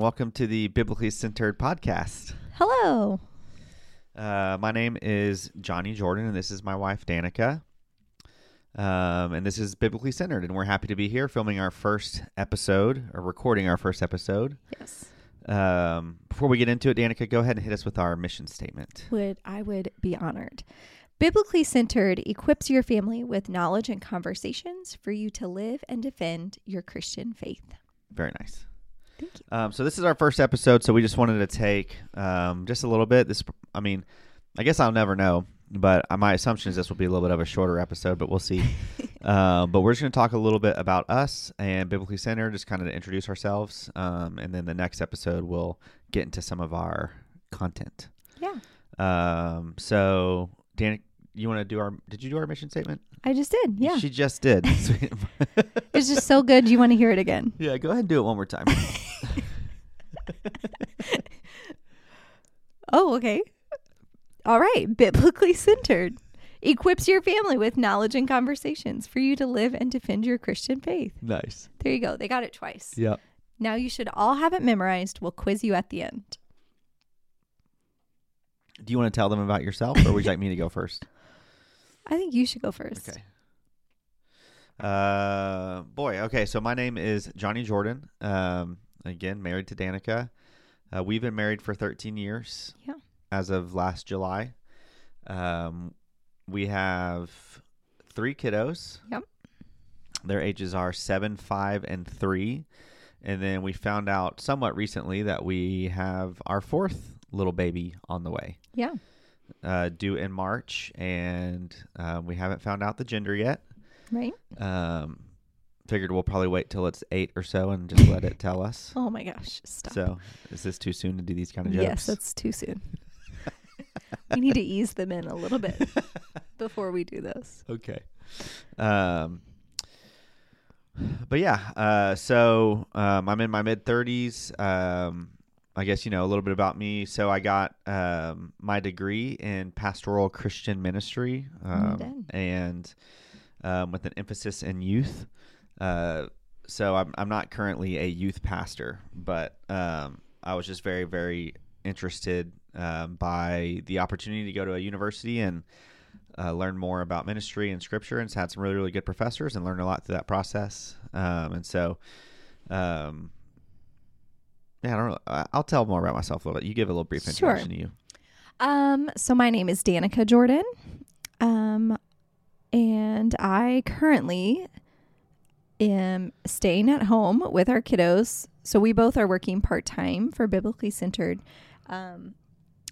welcome to the Biblically Centered podcast. Hello. Uh, my name is Johnny Jordan, and this is my wife, Danica. Um, and this is Biblically Centered, and we're happy to be here filming our first episode, or recording our first episode. Yes. Um, before we get into it, Danica, go ahead and hit us with our mission statement. Would I would be honored. Biblically centered equips your family with knowledge and conversations for you to live and defend your Christian faith. Very nice. Thank you. Um, so this is our first episode, so we just wanted to take um, just a little bit. This, I mean, I guess I'll never know, but uh, my assumption is this will be a little bit of a shorter episode, but we'll see. uh, but we're just going to talk a little bit about us and biblically centered, just kind of to introduce ourselves, um, and then the next episode we'll get into some of our content. Yeah. Um, so Dan, you want to do our? Did you do our mission statement? I just did. Yeah. she just did. it's just so good. You want to hear it again? yeah, go ahead and do it one more time. Oh, okay. All right. Biblically centered equips your family with knowledge and conversations for you to live and defend your Christian faith. nice. There you go. They got it twice. Yep. Now you should all have it memorized. We'll quiz you at the end. Do you want to tell them about yourself, or would you like me to go first? I think you should go first. Okay. Uh, boy. Okay. So my name is Johnny Jordan. Um, again, married to Danica. Uh, we've been married for 13 years. Yeah. As of last July. Um, we have three kiddos. Yep. Their ages are seven, five, and three. And then we found out somewhat recently that we have our fourth little baby on the way Yeah. Uh, due in March, and uh, we haven't found out the gender yet. Right. Um, figured we'll probably wait till it's eight or so and just let it tell us. Oh my gosh. Stop. So, is this too soon to do these kind of jokes? yes, that's too soon. we need to ease them in a little bit before we do this. okay. Um, but yeah, uh, so um, I'm in my mid 30s. Um, I guess you know a little bit about me. So I got um, my degree in pastoral Christian ministry, um, and um, with an emphasis in youth. Uh, so I'm I'm not currently a youth pastor, but um, I was just very very interested um, by the opportunity to go to a university and uh, learn more about ministry and scripture, and had some really really good professors and learned a lot through that process. Um, and so, um, yeah, I don't know. I'll tell more about myself a little bit. You give a little brief Sure. introduction to you. Um, so my name is Danica Jordan. Um, and I currently am staying at home with our kiddos. So we both are working part time for Biblically Centered. Um,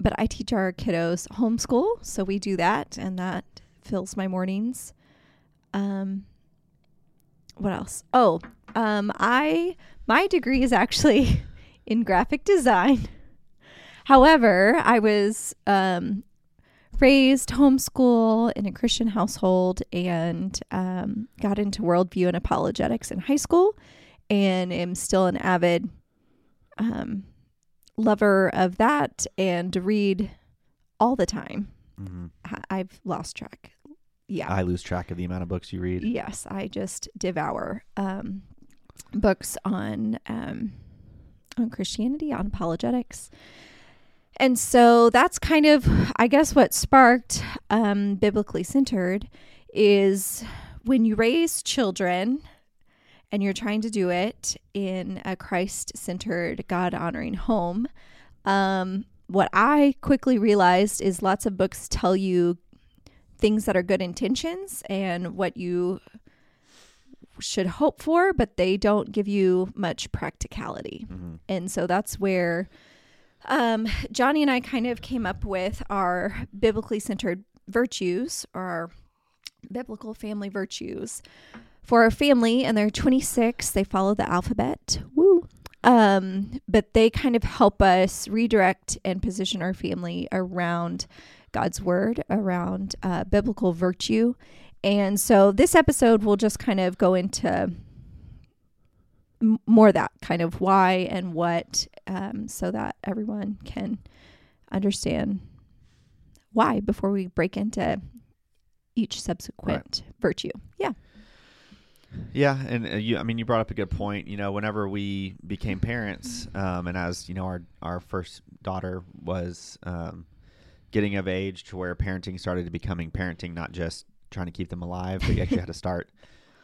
but I teach our kiddos homeschool, so we do that, and that fills my mornings. Um, what else? Oh, um, I my degree is actually in graphic design. However, I was um, raised homeschool in a Christian household and um, got into worldview and apologetics in high school, and am still an avid um, lover of that and read all the time. hmm I- I've lost track. Yeah. I lose track of the amount of books you read. Yes, I just devour um, books on um, on Christianity, on apologetics, and so that's kind of, I guess, what sparked um, biblically centered is when you raise children and you're trying to do it in a Christ centered, God honoring home. Um, what I quickly realized is lots of books tell you things that are good intentions and what you should hope for, but they don't give you much practicality. hmm And so that's where um, Johnny and I kind of came up with our biblically centered virtues or our biblical family virtues for our family. And they're 26, they follow the alphabet. Woo. Um, but they kind of help us redirect and position our family around God's word, around uh, biblical virtue. And so this episode will just kind of go into m- more of that kind of why and what um, so that everyone can understand why before we break into each subsequent virtue. Yeah. Yeah, and uh, you, I mean, you brought up a good point. You know, whenever we became parents, um, and as you know, our our first daughter was um, getting of age to where parenting started to becoming parenting, not just trying to keep them alive, but you actually had to start,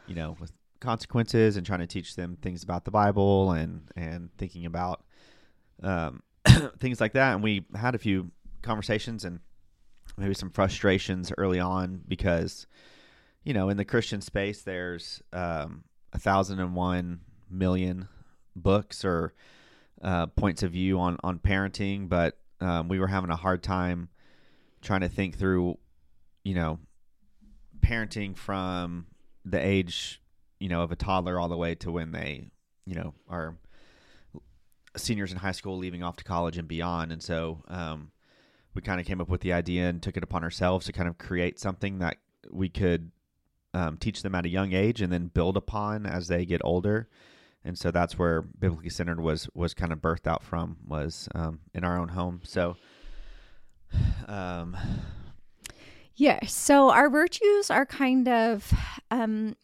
you know, with consequences and trying to teach them things about the Bible and and thinking about um, things like that. And we had a few conversations and maybe some frustrations early on because you know in the Christian space there's um, a thousand and one million books or uh, points of view on on parenting, but um, we were having a hard time trying to think through, you know, parenting from the age, you know, of a toddler all the way to when they, you know, are seniors in high school, leaving off to college and beyond. And so um, we kind of came up with the idea and took it upon ourselves to kind of create something that we could um, teach them at a young age and then build upon as they get older. And so that's where biblically centered was was kind of birthed out from was um, in our own home. So, um, yeah. So our virtues are kind of, um,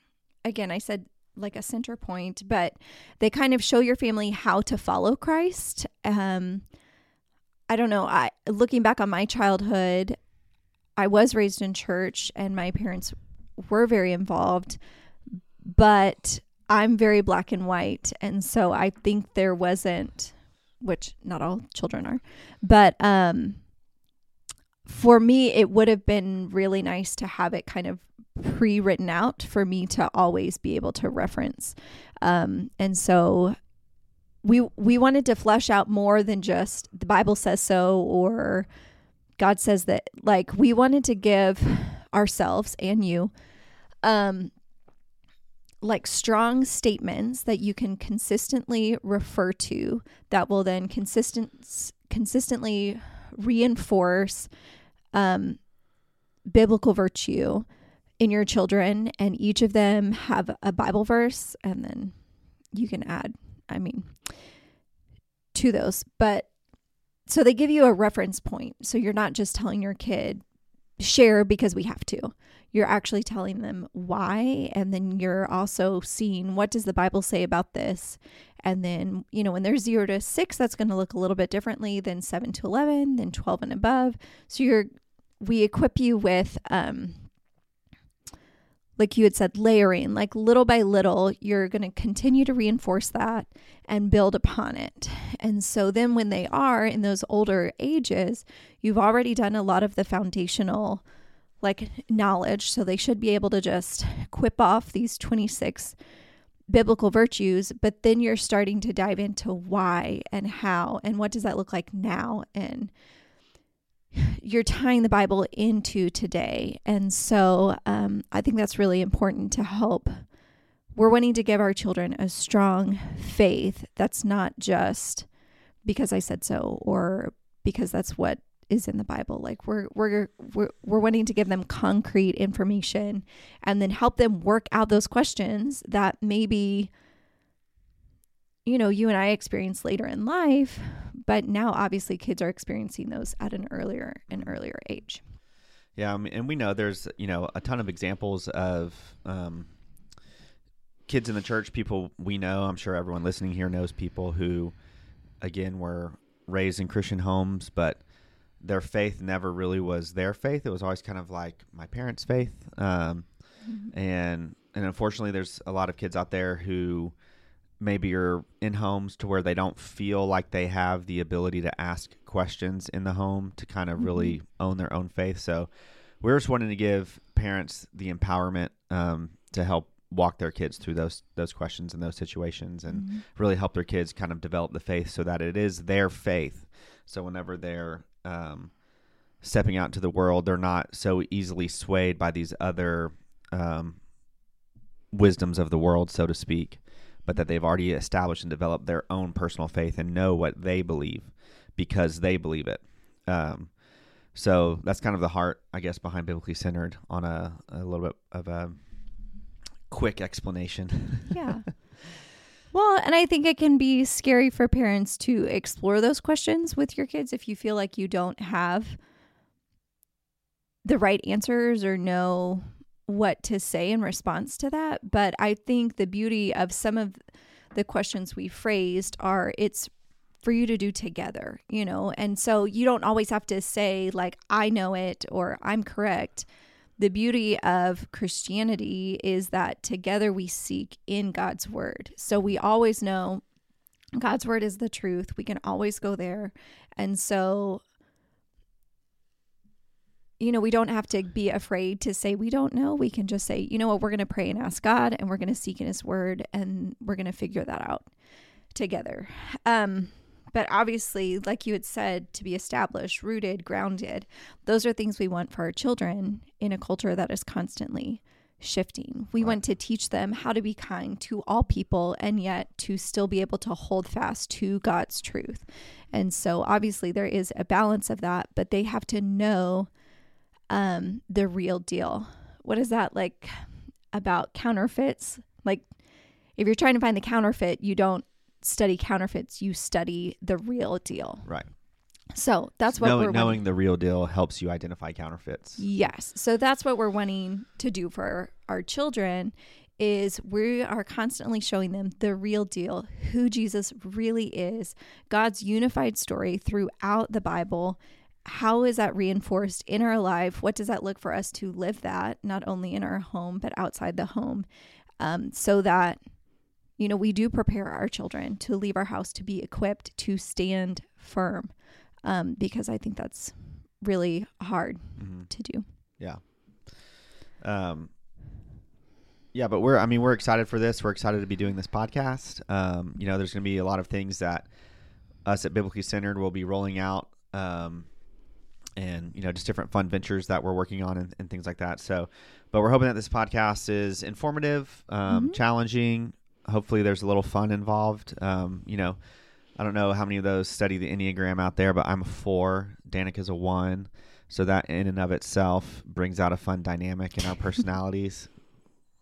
again, I said like a center point, but they kind of show your family how to follow Christ. Um, I don't know. I looking back on my childhood, I was raised in church, and my parents were very involved, but I'm very black and white, and so I think there wasn't, which not all children are, but um, for me, it would have been really nice to have it kind of pre-written out for me to always be able to reference, um, and so we we wanted to flesh out more than just the Bible says so or God says that. Like we wanted to give ourselves and you um like strong statements that you can consistently refer to that will then consistent consistently reinforce um, biblical virtue in your children and each of them have a bible verse and then you can add i mean to those. But so they give you a reference point. So you're not just telling your kid share because we have to. You're actually telling them why and then you're also seeing what does the bible say about this and then you know when they're 0 to 6 that's going to look a little bit differently than 7 to 11 then 12 and above. So you're we equip you with um like you had said layering. Like little by little you're going to continue to reinforce that and build upon it. And so then when they are in those older ages you've already done a lot of the foundational like knowledge. So they should be able to just quip off these 26 biblical virtues, but then you're starting to dive into why and how and what does that look like now and you're tying the Bible into today. And so um, I think that's really important to help. We're wanting to give our children a strong faith that's not just because I said so or because that's what is in the Bible. Like we're we're we're we're wanting to give them concrete information and then help them work out those questions that maybe you know, you and I experienced later in life, but now obviously kids are experiencing those at an earlier and earlier age. Yeah, and we know there's you know a ton of examples of um, kids in the church. People we know. I'm sure everyone listening here knows people who, again, were raised in Christian homes, but their faith never really was their faith. It was always kind of like my parents' faith. Um, mm-hmm. And and unfortunately, there's a lot of kids out there who maybe are in homes to where they don't feel like they have the ability to ask questions in the home to kind of mm-hmm. really own their own faith. So we're just wanting to give parents the empowerment um, to help walk their kids through those those questions and those situations and mm-hmm. really help their kids kind of develop the faith so that it is their faith so whenever they're um, stepping out into the world, they're not so easily swayed by these other um, wisdoms of the world, so to speak, but that they've already established and developed their own personal faith and know what they believe because they believe it. Um, so that's kind of the heart, I guess, behind biblically centered on a, a little bit of a quick explanation. Yeah. Well, and I think it can be scary for parents to explore those questions with your kids if you feel like you don't have the right answers or know what to say in response to that. But I think the beauty of some of the questions we phrased are it's for you to do together, you know? And so you don't always have to say, like, I know it or I'm correct. The beauty of Christianity is that together we seek in God's word. So we always know God's word is the truth. We can always go there. And so, you know, we don't have to be afraid to say we don't know. We can just say, you know what, we're going to pray and ask God and we're going to seek in his word and we're going to figure that out together. Um, but obviously, like you had said, to be established, rooted, grounded, those are things we want for our children in a culture that is constantly shifting. We right. want to teach them how to be kind to all people and yet to still be able to hold fast to God's truth. And so obviously there is a balance of that, but they have to know um the real deal. What is that like about counterfeits? Like if you're trying to find the counterfeit, you don't study counterfeits, you study the real deal. Right. So that's what knowing, we're knowing wanting. the real deal helps you identify counterfeits. Yes. So that's what we're wanting to do for our children is we are constantly showing them the real deal, who Jesus really is, God's unified story throughout the Bible. How is that reinforced in our life? What does that look for us to live that, not only in our home, but outside the home? Um, so that you know, we do prepare our children to leave our house to be equipped to stand firm um, because I think that's really hard mm-hmm. to do. Yeah. Um, yeah, but we're, I mean, we're excited for this. We're excited to be doing this podcast. Um, you know, there's going to be a lot of things that us at Biblically Centered will be rolling out. Um, and you know just different fun ventures that we're working on and, and, things like that so but we're hoping that this podcast is informative um, mm-hmm. challenging hopefully there's a little fun involved. Um, you know, I don't know how many of those study the Enneagram out there, but I'm a four. Danica's a one. So that in and of itself brings out a fun dynamic in our personalities.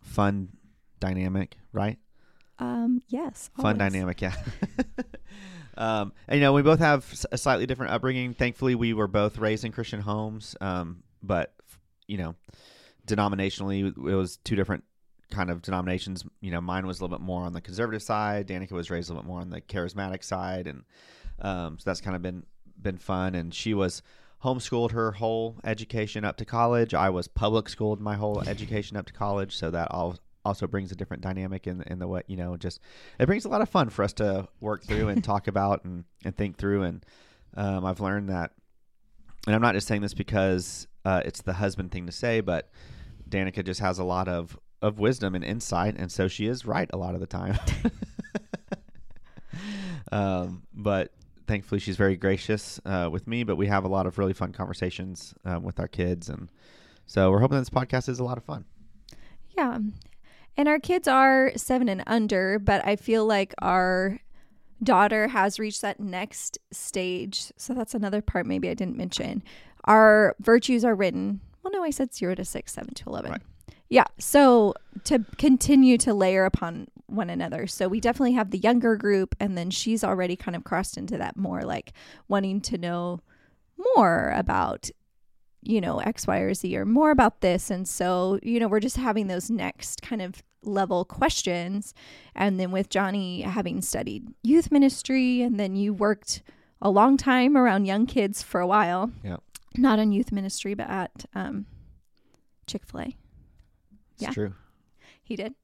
fun dynamic, right? Um, yes. Fun dynamic, yeah. um, and you know, we both have a slightly different upbringing. Thankfully, we were both raised in Christian homes. Um, but you know, denominationally, it was two different kind of denominations. You know, mine was a little bit more on the conservative side. Danica was raised a little bit more on the charismatic side, and um, so that's kind of been been fun. And she was homeschooled her whole education up to college. I was public schooled my whole education up to college, so that all also brings a different dynamic in in the way you know just it brings a lot of fun for us to work through and talk about and and think through. And um, I've learned that, and I'm not just saying this because uh, it's the husband thing to say, but Danica just has a lot of of wisdom and insight, and so she is right a lot of the time. um, but thankfully, she's very gracious uh, with me. But we have a lot of really fun conversations um, with our kids, and so we're hoping that this podcast is a lot of fun. Yeah, and our kids are seven and under, but I feel like our daughter has reached that next stage. So that's another part maybe I didn't mention. Our virtues are written. Well, no, I said zero to six, seven to eleven. Right. Yeah. So to continue to layer upon one another. So we definitely have the younger group, and then she's already kind of crossed into that more like wanting to know more about, you know, X, Y, or Z or more about this. And so, you know, we're just having those next kind of level questions. And then with Johnny having studied youth ministry, and then you worked a long time around young kids for a while. Yeah. Not in youth ministry, but at um, Chick fil A. It's yeah. true. He did.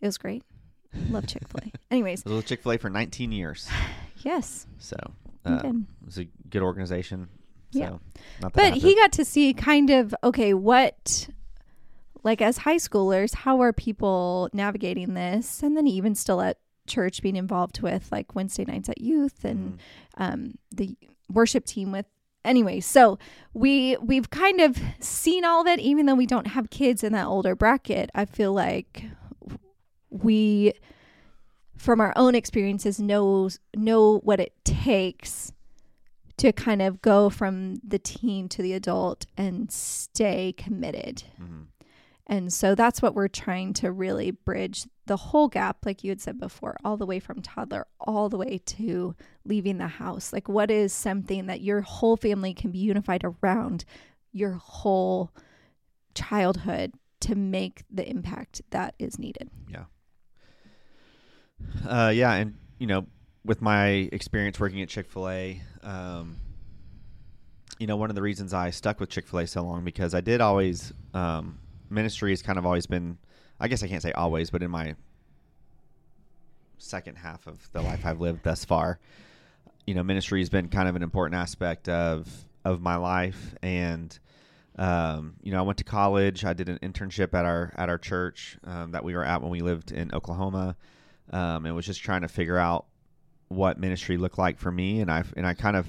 It was great. Love Chick Fil A. Anyways, I was with Chick Fil A for 19 years. yes. So uh, it was a good organization. So, yeah. but he got to see kind of okay what like as high schoolers how are people navigating this and then even still at church being involved with like wednesday nights at youth and mm. um, the worship team with anyway, so we we've kind of seen all of it, even though we don't have kids in that older bracket. I feel like we, from our own experiences, know know what it takes to kind of go from the teen to the adult and stay committed. Mm-hmm. And so that's what we're trying to really bridge the whole gap, like you had said before, all the way from toddler, all the way to leaving the house. Like, what is something that your whole family can be unified around your whole childhood to make the impact that is needed. Yeah. Uh, yeah, and you know, with my experience working at Chick Fil A, um, you know, one of the reasons I stuck with Chick Fil A so long because I did always um, ministry has kind of always been, I guess I can't say always, but in my second half of the life I've lived thus far, you know, ministry has been kind of an important aspect of of my life and. Um, you know, I went to college. I did an internship at our at our church um, that we were at when we lived in Oklahoma, um, and was just trying to figure out what ministry looked like for me. And I and I kind of,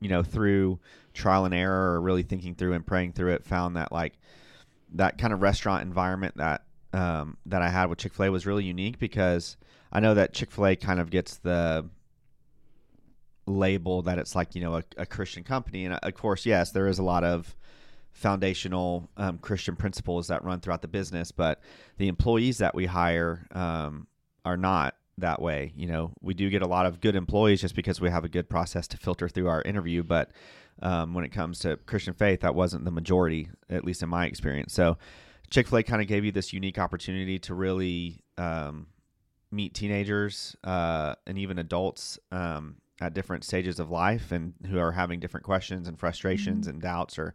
you know, through trial and error, or really thinking through and praying through it, found that like that kind of restaurant environment that um, that I had with Chick Fil A was really unique because I know that Chick Fil A kind of gets the label that it's like you know a, a Christian company, and of course, yes, there is a lot of foundational um, Christian principles that run throughout the business, but the employees that we hire um, are not that way. You know, we do get a lot of good employees just because we have a good process to filter through our interview, but um, when it comes to Christian faith, that wasn't the majority, at least in my experience. So, Chick Fil A kind of gave you this unique opportunity to really um, meet teenagers uh, and even adults um, at different stages of life and who are having different questions and frustrations Mhm. and doubts or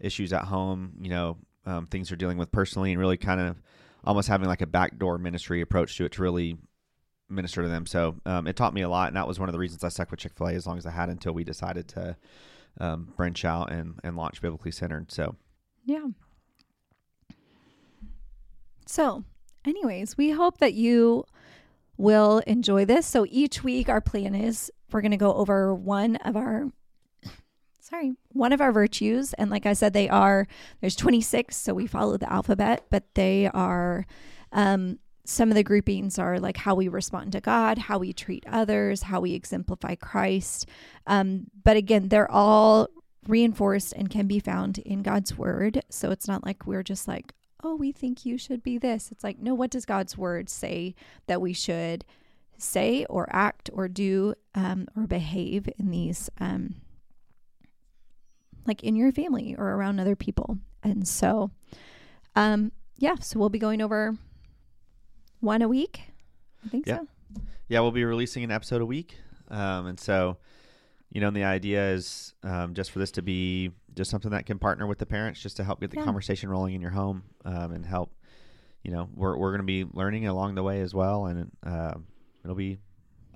issues at home. You know, um, things they're dealing with personally, and really kind of almost having like a backdoor ministry approach to it to really minister to them. So um, it taught me a lot, and that was one of the reasons I stuck with Chick Fil A as long as I had until we decided to um, branch out and and launch Biblically Centered. So Yeah. So, anyways, we hope that you will enjoy this. So, each week, our plan is we're going to go over one of our, sorry, one of our virtues. And like I said, they are, there's 26. So, we follow the alphabet, but they are, um, some of the groupings are like how we respond to God, how we treat others, how we exemplify Christ. Um, but again, they're all reinforced and can be found in God's word. So it's not like we're just like, oh, we think you should be this. It's like, no, what does God's word say that we should say or act or do um, or behave in these, um, like in your family or around other people? And so, um, yeah, so we'll be going over one a week. I think Yeah. so. yeah, we'll be releasing an episode a week, um, and so you know, and the idea is um, just for this to be just something that can partner with the parents, just to help get the Yeah. conversation rolling in your home, um, and help. You know, we're we're going to be learning along the way as well, and uh, it'll be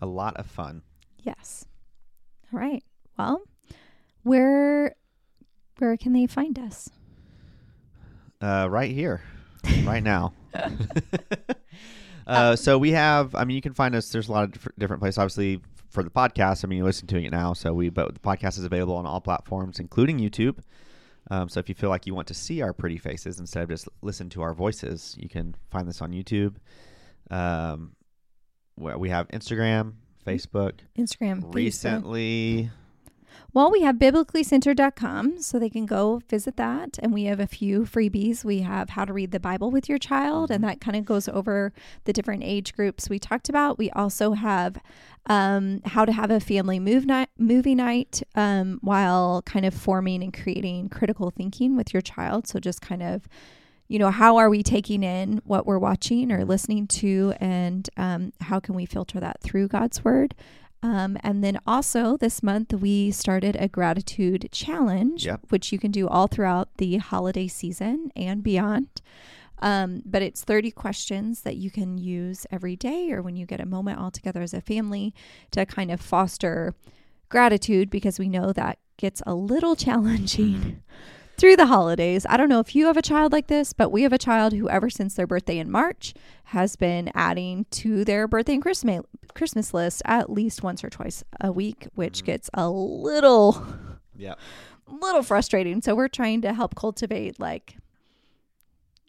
a lot of fun. Yes. All right. Well, where where can they find us? Uh, right here, right now. uh, so we have. I mean, you can find us. There's a lot of different, different places. Obviously, for the podcast. I mean, you're listening to it now. So we, but the podcast is available on all platforms, including YouTube. Um, so if you feel like you want to see our pretty faces instead of just listen to our voices, you can find this on YouTube. Um, where we have Instagram, Facebook. Instagram. Facebook. Well, we have biblicallycentered.com, so they can go visit that. And we have a few freebies. We have how to read the Bible with your child, and that kind of goes over the different age groups we talked about. We also have um, how to have a family move night, movie night um, while kind of forming and creating critical thinking with your child. So just kind of you know, how are we taking in what we're watching or listening to, and um, how can we filter that through God's Word? Um, and then also this month, we started a gratitude challenge, Yep. which you can do all throughout the holiday season and beyond. Um, but it's 30 questions that you can use every day or when you get a moment all together as a family to kind of foster gratitude because we know that gets a little challenging through the holidays. I don't know if you have a child like this, but we have a child who, ever since their birthday in March, has been adding to their birthday and Christmas Christmas list at least once or twice a week, which Mhm. gets a little yeah, little frustrating. So we're trying to help cultivate like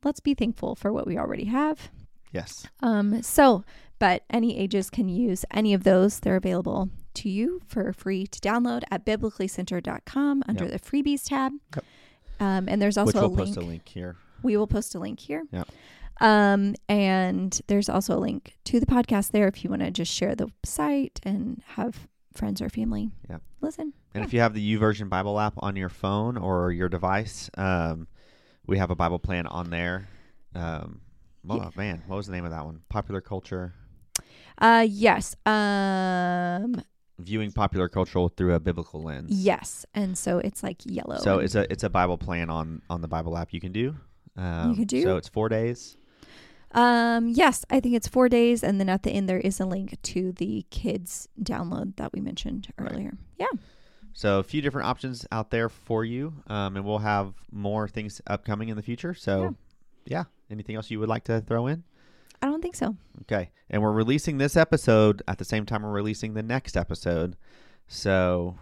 let's be thankful for what we already have. yes, Um so but any ages can use any of those. They're available to you for free to download at biblicallycentered.com under Yep. the freebies tab. Yep. Um, and there's which also we'll a link. post a link here. We will post a link here. Yeah. Um, and there's also a link to the podcast there if you want to just share the site and have friends or family Yeah. listen. And Yeah. if you have the YouVersion Bible app on your phone or your device, um, we have a Bible plan on there. Um, oh Yeah. man, what was the name of that one? Popular culture. Uh, yes. Um, Viewing popular culture through a biblical lens. yes. And so it's like yellow. So it's a it's a Bible plan on on the Bible app you can do. Um, can do? So it's four days. Um, yes, I think it's four days, and then at the end there is a link to the kids download that we mentioned Right. earlier. Yeah, So a few different options out there for you, um, and we'll have more things upcoming in the future. So, yeah. Anything else you would like to throw in? I don't think so. Okay. And we're releasing this episode at the same time we're releasing the next episode. So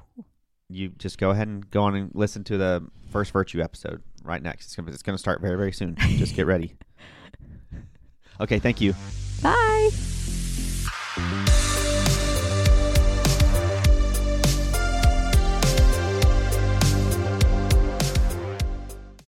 you just go ahead and go on and listen to the first virtue episode right next. It's gonna it's gonna start very very soon. just get ready. Okay. Thank you. Bye.